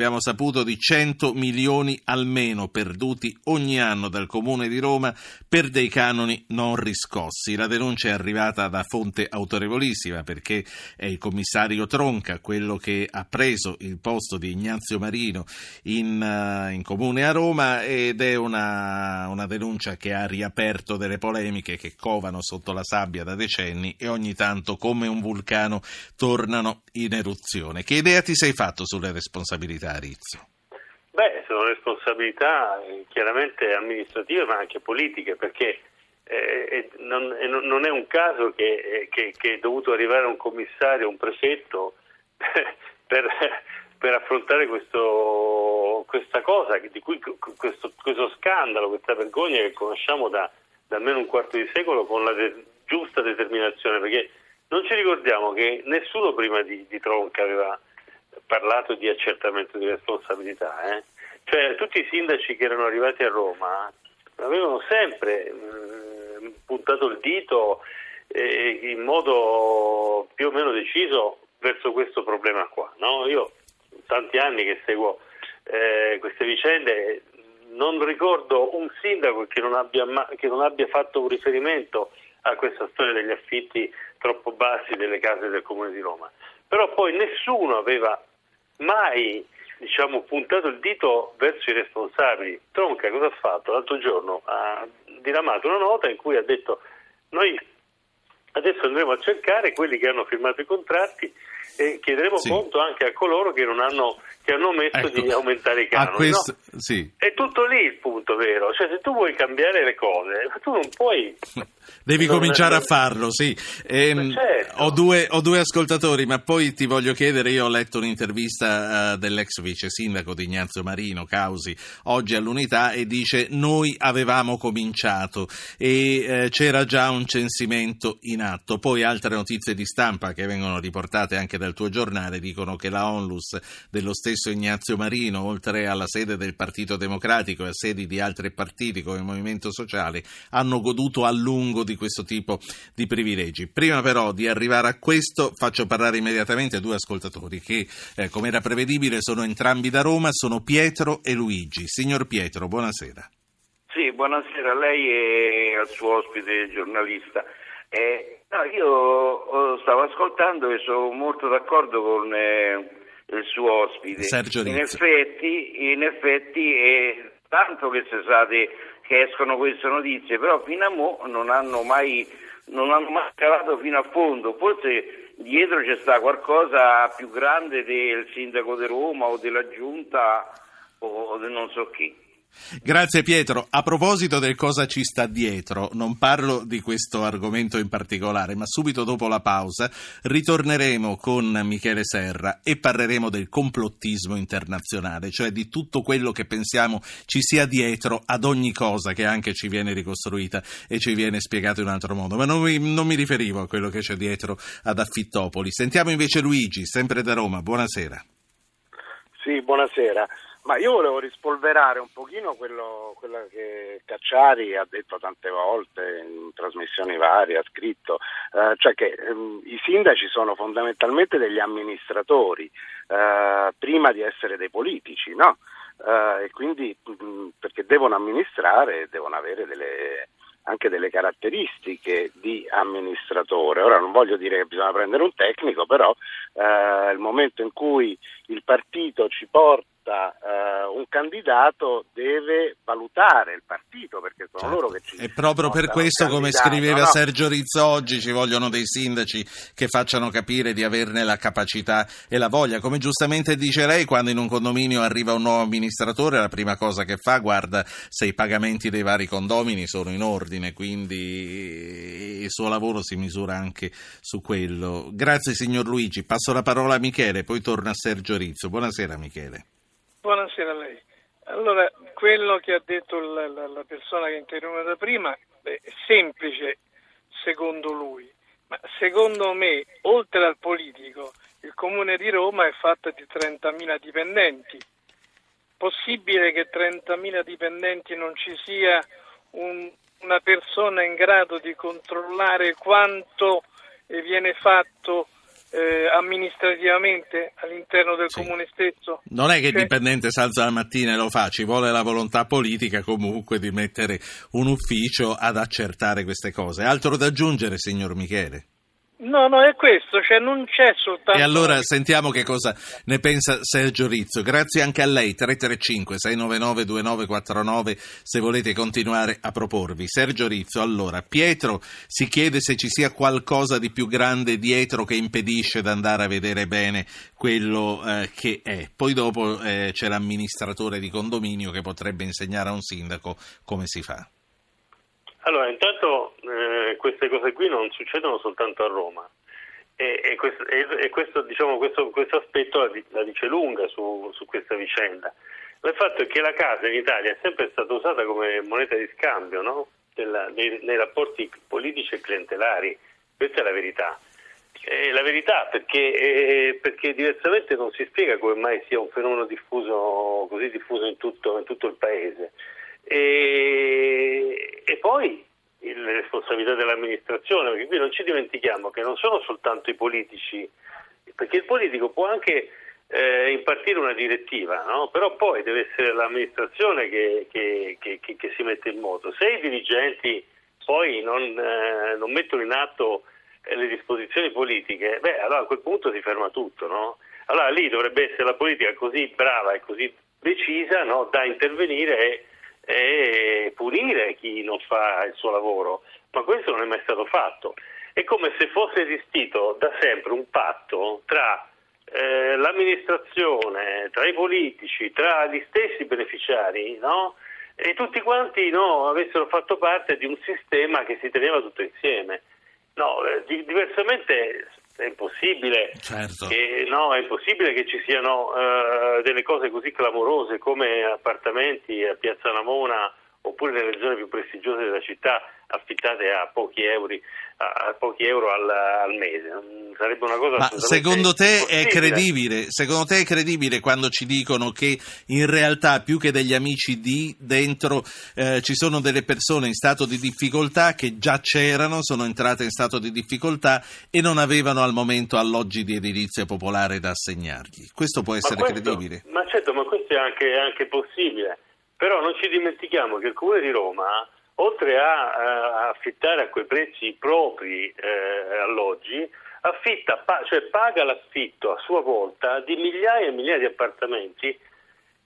Abbiamo saputo di 100 milioni almeno perduti ogni anno dal Comune di Roma per dei canoni non riscossi. La denuncia è arrivata da fonte autorevolissima perché è il commissario Tronca, quello che ha preso il posto di Ignazio Marino in, uh, in Comune a Roma ed è una, una denuncia che ha riaperto delle polemiche che covano sotto la sabbia da decenni e ogni tanto come un vulcano tornano in eruzione. Che idea ti sei fatto sulle responsabilità? Arizzo? Beh, sono responsabilità eh, chiaramente amministrative ma anche politiche perché eh, non, non, è un caso che, eh, che, che, è dovuto arrivare un commissario, un prefetto per, per affrontare questo, questa cosa, cui, questo, questo, scandalo, questa vergogna che conosciamo da, da almeno un quarto di secolo con la de, giusta determinazione, perché non ci ricordiamo che nessuno prima di, di Tronca aveva parlato di accertamento di responsabilità, eh? cioè tutti i sindaci che erano arrivati a Roma avevano sempre mh, mm, puntato il dito eh, in modo più o meno deciso verso questo problema qua. No? Io tanti anni che seguo eh, queste vicende non ricordo un sindaco che non, abbia, che non abbia fatto un riferimento a questa storia degli affitti troppo bassi delle case del Comune di Roma. Però poi nessuno aveva mai diciamo, puntato il dito verso i responsabili. Tronca cosa ha fatto? L'altro giorno ha diramato una nota in cui ha detto noi adesso andremo a cercare quelli che hanno firmato i contratti e chiederemo sì. conto anche a coloro che non hanno, che hanno omesso ecco, di aumentare i canoni. Questo, no? sì. È tutto lì il punto vero, cioè se tu vuoi cambiare le cose, tu non puoi... Devi non cominciare non... a farlo, sì. Ehm, certo. ho, due, ho, due, ascoltatori, ma poi ti voglio chiedere, io ho letto un'intervista uh, dell'ex vice sindaco di Ignazio Marino, Causi, oggi all'Unità, e dice noi avevamo cominciato e eh, c'era già un censimento in atto. Poi altre notizie di stampa che vengono riportate anche dal tuo giornale dicono che la onlus dello stesso Ignazio Marino, oltre alla sede del Partito Democratico e a sedi di altri partiti come il Movimento Sociale, hanno goduto a lungo di questo tipo di privilegi. Prima però di arrivare a questo faccio parlare immediatamente due ascoltatori che, eh, come era prevedibile, sono entrambi da Roma, sono Pietro e Luigi. Signor Pietro, buonasera. Sì, buonasera a lei e al suo ospite giornalista. Eh, no, io stavo ascoltando e sono molto d'accordo con eh, il suo ospite. Sergio In effetti, in effetti è tanto che si sa che escono queste notizie, però fino a mo non hanno mai, non hanno mai cavato fino a fondo. Forse dietro c'è sta qualcosa più grande del sindaco di Roma o della giunta o di non so chi. Grazie Pietro. A proposito del cosa ci sta dietro, non parlo di questo argomento in particolare, ma subito dopo la pausa ritorneremo con Michele Serra e parleremo del complottismo internazionale, cioè di tutto quello che pensiamo ci sia dietro ad ogni cosa che anche ci viene ricostruita e ci viene spiegato in un altro modo. Ma non mi, non mi riferivo a quello che c'è dietro ad Affittopoli. Sentiamo invece Luigi, sempre da Roma. Buonasera. Sì, buonasera. Ma io volevo rispolverare un pochino quello, quello, che Cacciari ha detto tante volte in trasmissioni varie, ha scritto, eh, cioè che ehm, i sindaci sono fondamentalmente degli amministratori eh, prima di essere dei politici, no? Eh, e quindi mh, mm, perché devono amministrare, devono avere delle, anche delle caratteristiche di amministratore. Ora non voglio dire che bisogna prendere un tecnico, però eh, il momento in cui il partito ci porta eh, un candidato deve valutare il partito perché sono certo. loro che ci E proprio per questo, come scriveva no? Sergio Rizzo oggi, ci vogliono dei sindaci che facciano capire di averne la capacità e la voglia. Come giustamente dice lei, quando in un condominio arriva un nuovo amministratore, la prima cosa che fa guarda se i pagamenti dei vari condomini sono in ordine, quindi il suo lavoro si misura anche su quello. Grazie signor Luigi, passo la parola a Michele, poi torna a Sergio Rizzo. Buonasera Michele. Buonasera a lei. Allora, quello che ha detto la, la, la persona che è intervenuta prima beh, è semplice secondo lui, ma secondo me, oltre al politico, il Comune di Roma è fatto di 30.000 dipendenti. Possibile che 30.000 dipendenti non ci sia un, una persona in grado di controllare quanto viene fatto eh, amministrativamente all'interno del sì. comune stesso. Non è che il dipendente si alza la mattina e lo fa, ci vuole la volontà politica comunque di mettere un ufficio ad accertare queste cose. Altro da aggiungere, signor Michele? No, no, è questo, cioè non c'è soltanto... E allora sentiamo che cosa ne pensa Sergio Rizzo. Grazie anche a lei, 335-699-2949, se volete continuare a proporvi. Sergio Rizzo, allora, Pietro si chiede se ci sia qualcosa di più grande dietro che impedisce di andare a vedere bene quello eh, che è. Poi dopo eh, c'è l'amministratore di condominio che potrebbe insegnare a un sindaco come si fa. Allora, intanto eh, queste cose qui non succedono soltanto a Roma e, e, questo, e, e questo, diciamo, questo, questo, aspetto la, la, dice lunga su, su questa vicenda. Il fatto è che la casa in Italia è sempre stata usata come moneta di scambio no? Della, nei, nei, rapporti politici e clientelari, questa è la verità. È la verità perché, eh, perché, diversamente non si spiega come mai sia un fenomeno diffuso, così diffuso in tutto, in tutto il paese. E, e poi le responsabilità dell'amministrazione, perché qui non ci dimentichiamo che non sono soltanto i politici, perché il politico può anche eh, impartire una direttiva, no? però poi deve essere l'amministrazione che, che, che, che, si mette in moto. Se i dirigenti poi non, eh, non mettono in atto eh, le disposizioni politiche, beh, allora a quel punto si ferma tutto. No? Allora lì dovrebbe essere la politica così brava e così decisa no? da intervenire e e punire chi non fa il suo lavoro, ma questo non è mai stato fatto. È come se fosse esistito da sempre un patto tra eh, l'amministrazione, tra i politici, tra gli stessi beneficiari, no? e tutti quanti no, avessero fatto parte di un sistema che si teneva tutto insieme. No, eh, diversamente è impossibile, certo. che, no, è impossibile che ci siano uh, delle cose così clamorose come appartamenti a Piazza Namona oppure nelle zone più prestigiose della città affittate a pochi euro, a pochi euro al, al, mese. Sarebbe una cosa Ma secondo te è credibile? Secondo te è credibile quando ci dicono che in realtà più che degli amici di dentro eh, ci sono delle persone in stato di difficoltà che già c'erano, sono entrate in stato di difficoltà e non avevano al momento alloggi di edilizia popolare da assegnargli? Questo può essere questo, credibile? Ma certo, ma questo è anche, è anche possibile. Però non ci dimentichiamo che il Comune di Roma oltre a, a affittare a quei prezzi propri eh, alloggi, affitta, pa- cioè paga l'affitto a sua volta di migliaia e migliaia di appartamenti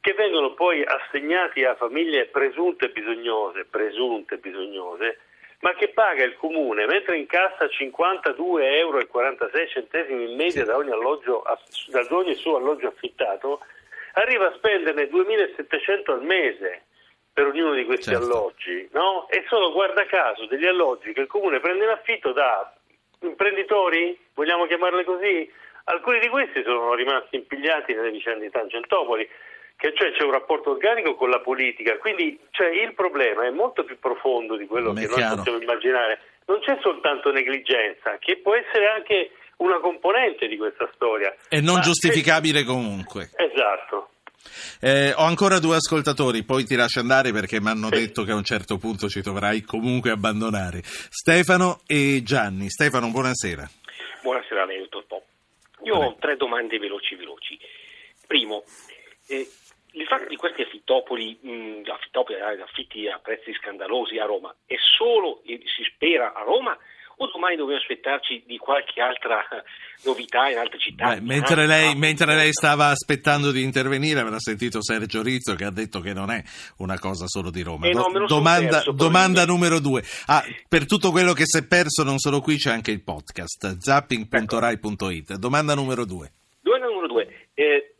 che vengono poi assegnati a famiglie presunte bisognose, presunte bisognose, ma che paga il comune, mentre incassa 52,46 euro in media da ogni, alloggio, da ogni suo alloggio affittato, arriva a spenderne 2.700 al mese per ognuno di questi certo. alloggi, no? E sono, guarda caso, degli alloggi che il comune prende in affitto da imprenditori, vogliamo chiamarle così? Alcuni di questi sono rimasti impigliati nelle vicende di Tangentopoli, che cioè c'è un rapporto organico con la politica, quindi cioè, il problema è molto più profondo di quello che noi possiamo immaginare. Non c'è soltanto negligenza, che può essere anche una componente di questa storia. E non giustificabile è... comunque. Esatto. Eh, ho ancora due ascoltatori, poi ti lascio andare perché mi hanno detto che a un certo punto ci dovrai comunque abbandonare. Stefano e Gianni. Stefano, buonasera. Buonasera a lei, dottor Pop. Io ho tre domande veloci veloci. Primo, eh, il fatto di questi affittopoli, mh, affittopoli, eh, affitti a prezzi scandalosi a Roma è solo, si spera, a Roma o domani dobbiamo aspettarci di qualche altra novità in altre città? Beh, mentre, lei, mentre, lei, stava aspettando di intervenire avrà sentito Sergio Rizzo che ha detto che non è una cosa solo di Roma. Eh no, domanda, perso, domanda numero due. Ah, per tutto quello che si è perso non solo qui c'è anche il podcast zapping.rai.it. Domanda numero due. Domanda numero due. Eh,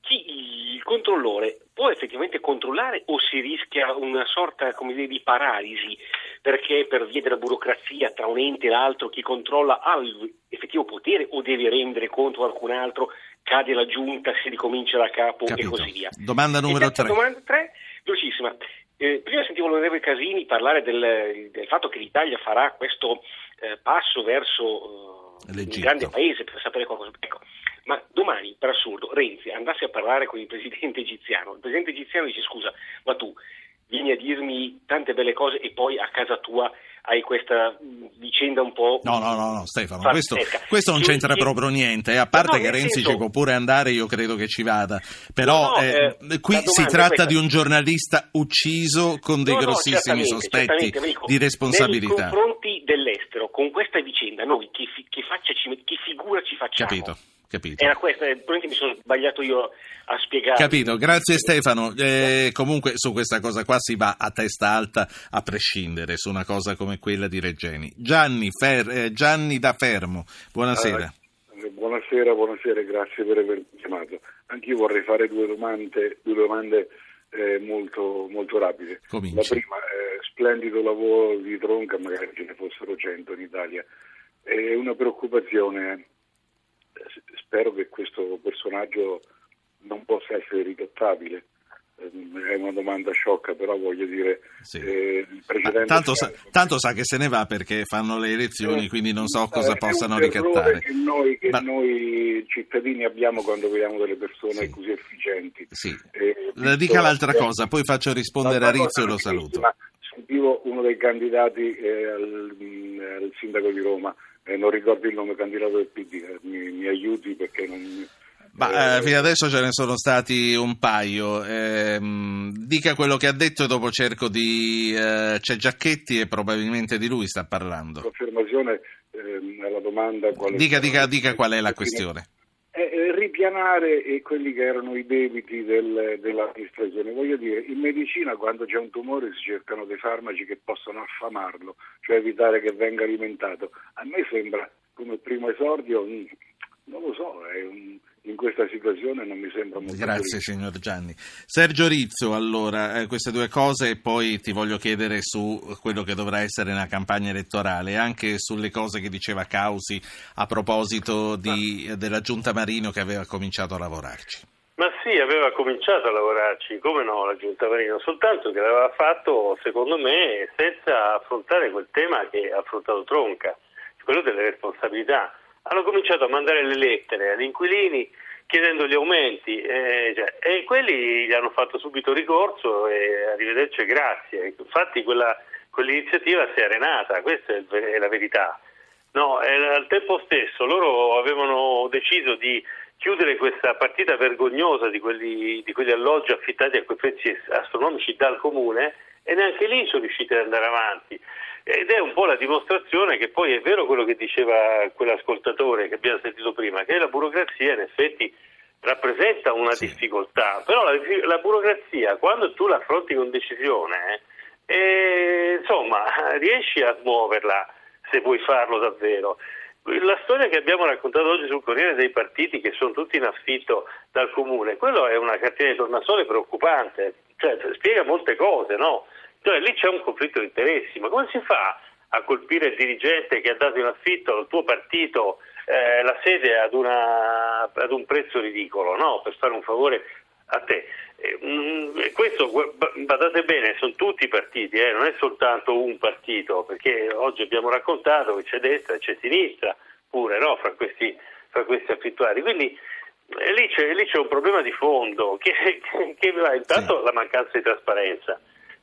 chi, il controllore può effettivamente controllare o si rischia una sorta dire, di paralisi perché per via della burocrazia tra un ente e l'altro chi controlla ha l'effettivo potere o deve rendere conto a qualcun altro, cade la giunta, si ricomincia da capo Capito. e così via. Domanda numero 3. Domanda 3, velocissima. Eh, prima sentivo l'onorevole Casini parlare del, del, fatto che l'Italia farà questo eh, passo verso uh, un grande paese per sapere qualcosa. Ecco, ma domani, per assurdo, Renzi andasse a parlare con il presidente egiziano, il presidente egiziano dice scusa, ma tu vieni a dirmi tante belle cose e poi a casa tua hai questa vicenda un po'. No, no, no, no Stefano, questo, questo, non c'entra che, proprio niente. Eh. A parte no, che Renzi senso... ci può pure andare, io credo che ci vada. Però no, eh, eh, qui si tratta di un giornalista ucciso con dei grossissimi sospetti dico, di responsabilità. Nei confronti dell'estero, con questa vicenda, noi che, che, faccia, che figura ci facciamo? Capito. Capito. Era questa, probabilmente mi sono sbagliato io a spiegare. Capito, grazie Stefano. Eh, comunque su questa cosa qua si va a testa alta a prescindere su una cosa come quella di Regeni. Gianni, Fer, eh, Gianni da Fermo, buonasera. Uh, buonasera, buonasera, grazie per avermi chiamato. Anch'io vorrei fare due domande, due domande eh, molto, molto rapide. Cominci. La prima, eh, splendido lavoro di Tronca, magari ce ne fossero cento in Italia. È una preoccupazione eh spero che questo personaggio non possa essere ricattabile. È una domanda sciocca, però voglio dire, sì. eh, tanto, sa, tanto, sa, che se ne va perché fanno le elezioni, eh, quindi non so cosa eh, possano ricattare. Che noi, che Ma... noi cittadini abbiamo quando vediamo delle persone sì. così efficienti. Sì. Eh, dica l'altra cosa, poi faccio rispondere a Rizzo e lo saluto. Sentivo uno dei candidati eh, al, al sindaco di Roma eh, non ricordo il nome candidato del PD, eh, mi, mi aiuti perché non... Ma eh, fino adesso ce ne sono stati un paio. Eh, dica quello che ha detto e dopo cerco di. Eh, c'è Giacchetti e probabilmente di lui sta parlando. Confermazione ehm, alla domanda. Dica, dica, dica qual è la questione ripianare quelli che erano i debiti del, dell'amministrazione. Voglio dire, in medicina quando c'è un tumore si cercano dei farmaci che possano affamarlo, cioè evitare che venga alimentato. A me sembra come primo esordio, non lo so, è un, in questa situazione non mi sembra molto Grazie felice. signor Gianni. Sergio Rizzo, allora, eh, queste due cose e poi ti voglio chiedere su quello che dovrà essere la campagna elettorale, anche sulle cose che diceva Causi a proposito di, della Giunta Marino che aveva cominciato a lavorarci. Ma sì, aveva cominciato a lavorarci, come no, la Giunta Marino, soltanto che l'aveva fatto, secondo me, senza affrontare quel tema che ha affrontato Tronca, quello delle responsabilità hanno cominciato a mandare le lettere agli inquilini chiedendo gli aumenti eh, cioè, e quelli gli hanno fatto subito ricorso e arrivederci e grazie. Infatti quella, quell'iniziativa si è arenata, questa è, è la verità. No, e al tempo stesso loro avevano deciso di chiudere questa partita vergognosa di, quelli, di quegli alloggi affittati a quei prezzi astronomici dal comune e neanche lì sono riusciti ad andare avanti. Ed è un po' la dimostrazione che poi è vero quello che diceva quell'ascoltatore che abbiamo sentito prima, che la burocrazia in effetti rappresenta una sì. difficoltà, però la, la, burocrazia quando tu la affronti con decisione, eh, insomma, riesci a smuoverla se vuoi farlo davvero. La storia che abbiamo raccontato oggi sul Corriere dei partiti che sono tutti in affitto dal comune, quello è una cartina di tornasole preoccupante, cioè spiega molte cose, no? Cioè lì c'è un conflitto di interessi, ma come si fa a colpire il dirigente che ha dato in affitto al tuo partito eh, la sede ad, una, ad, un prezzo ridicolo, no? per fare un favore a te? Eh, mh, questo, badate bene, sono tutti i partiti, eh, non è soltanto un partito, perché oggi abbiamo raccontato che c'è destra e c'è sinistra pure no? fra, questi, fra questi affittuari. Quindi eh, lì, c'è, lì, c'è, un problema di fondo che, che, che va intanto sì. la mancanza di trasparenza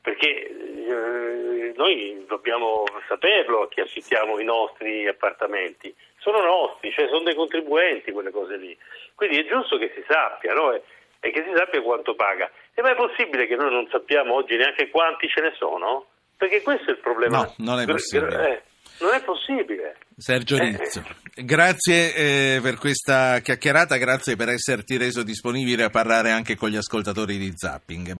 perché eh, noi dobbiamo saperlo a chi affittiamo i nostri appartamenti, sono nostri, cioè sono dei contribuenti quelle cose lì, quindi è giusto che si sappia no? e, e che si sappia quanto paga. E ma è possibile che noi non sappiamo oggi neanche quanti ce ne sono? Perché questo è il problema. No, non è possibile. Eh, non è possibile. Sergio eh. Rizzo, eh. grazie eh, per questa chiacchierata, grazie per esserti reso disponibile a parlare anche con gli ascoltatori di Zapping.